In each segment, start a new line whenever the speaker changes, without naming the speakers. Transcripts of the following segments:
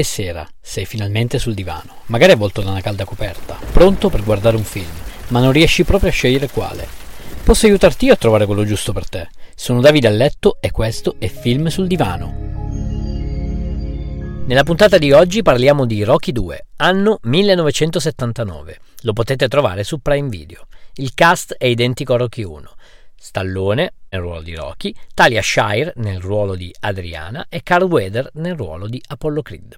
è sera, sei finalmente sul divano, magari avvolto da una calda coperta, pronto per guardare un film, ma non riesci proprio a scegliere quale. Posso aiutarti io a trovare quello giusto per te. Sono Davide a letto e questo è Film sul divano. Nella puntata di oggi parliamo di Rocky 2, anno 1979. Lo potete trovare su Prime Video. Il cast è identico a Rocky 1. Stallone nel ruolo di Rocky, Talia Shire nel ruolo di Adriana e Carl Weather nel ruolo di Apollo Creed.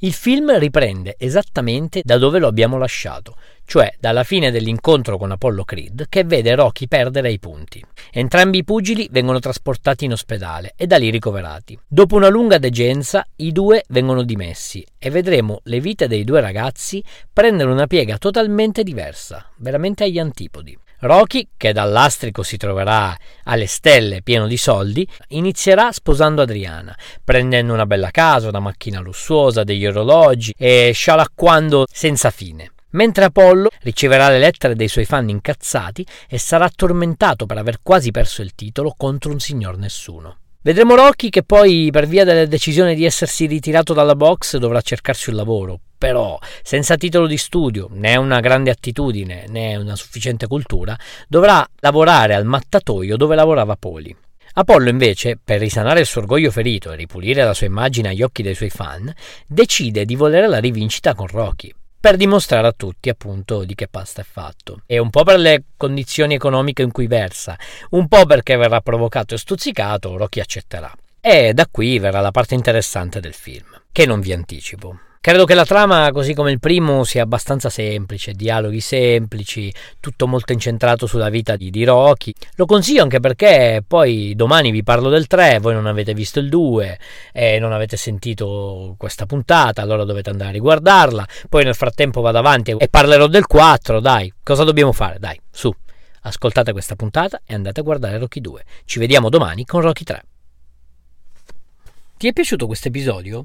Il film riprende esattamente da dove lo abbiamo lasciato, cioè dalla fine dell'incontro con Apollo Creed che vede Rocky perdere i punti. Entrambi i pugili vengono trasportati in ospedale e da lì ricoverati. Dopo una lunga degenza i due vengono dimessi e vedremo le vite dei due ragazzi prendere una piega totalmente diversa, veramente agli antipodi. Rocky, che dall'astrico si troverà alle stelle pieno di soldi, inizierà sposando Adriana, prendendo una bella casa, una macchina lussuosa, degli orologi e scialacquando senza fine. Mentre Apollo riceverà le lettere dei suoi fan incazzati e sarà tormentato per aver quasi perso il titolo contro un signor nessuno. Vedremo Rocky che poi, per via della decisione di essersi ritirato dalla box, dovrà cercarsi un lavoro. Però, senza titolo di studio, né una grande attitudine, né una sufficiente cultura, dovrà lavorare al mattatoio dove lavorava Poli. Apollo invece, per risanare il suo orgoglio ferito e ripulire la sua immagine agli occhi dei suoi fan, decide di volere la rivincita con Rocky per dimostrare a tutti appunto di che pasta è fatto. E un po' per le condizioni economiche in cui versa, un po' perché verrà provocato e stuzzicato, Rocky accetterà. E da qui verrà la parte interessante del film, che non vi anticipo. Credo che la trama, così come il primo, sia abbastanza semplice, dialoghi semplici, tutto molto incentrato sulla vita di, di Rocky. Lo consiglio anche perché poi domani vi parlo del 3, voi non avete visto il 2 e non avete sentito questa puntata, allora dovete andare a riguardarla. Poi nel frattempo vado avanti e parlerò del 4, dai, cosa dobbiamo fare? Dai, su, ascoltate questa puntata e andate a guardare Rocky 2. Ci vediamo domani con Rocky 3. Ti è piaciuto questo episodio?